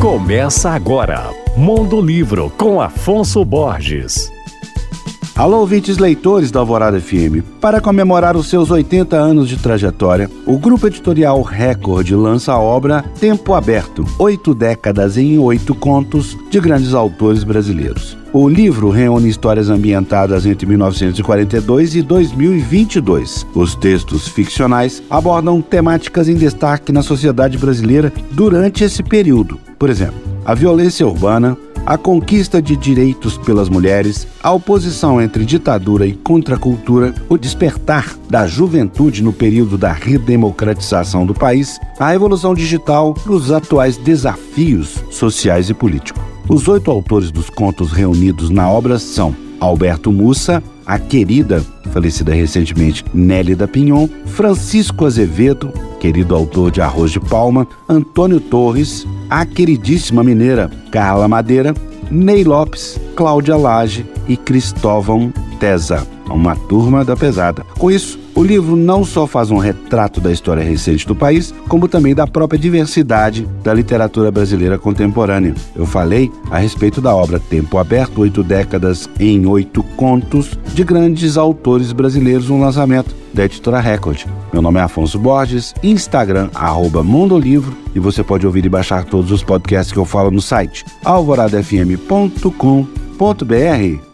Começa agora, Mundo Livro com Afonso Borges. Alô, ouvintes leitores da Alvorada FM. Para comemorar os seus 80 anos de trajetória, o grupo editorial Record lança a obra Tempo Aberto Oito Décadas em Oito Contos de grandes autores brasileiros. O livro reúne histórias ambientadas entre 1942 e 2022. Os textos ficcionais abordam temáticas em destaque na sociedade brasileira durante esse período. Por exemplo, a violência urbana, a conquista de direitos pelas mulheres, a oposição entre ditadura e contracultura, o despertar da juventude no período da redemocratização do país, a revolução digital e os atuais desafios sociais e políticos. Os oito autores dos contos reunidos na obra são Alberto Mussa, a querida, falecida recentemente, Nélida Pinhon, Francisco Azevedo, querido autor de Arroz de Palma, Antônio Torres, a queridíssima mineira Carla Madeira, Ney Lopes, Cláudia Lage e Cristóvão Tesa, uma turma da pesada. Com isso, o livro não só faz um retrato da história recente do país, como também da própria diversidade da literatura brasileira contemporânea. Eu falei a respeito da obra Tempo Aberto, Oito Décadas em Oito Contos, de grandes autores brasileiros no lançamento da editora Record. Meu nome é Afonso Borges, Instagram, arroba Mundo Livro, e você pode ouvir e baixar todos os podcasts que eu falo no site alvoradafm.com.br.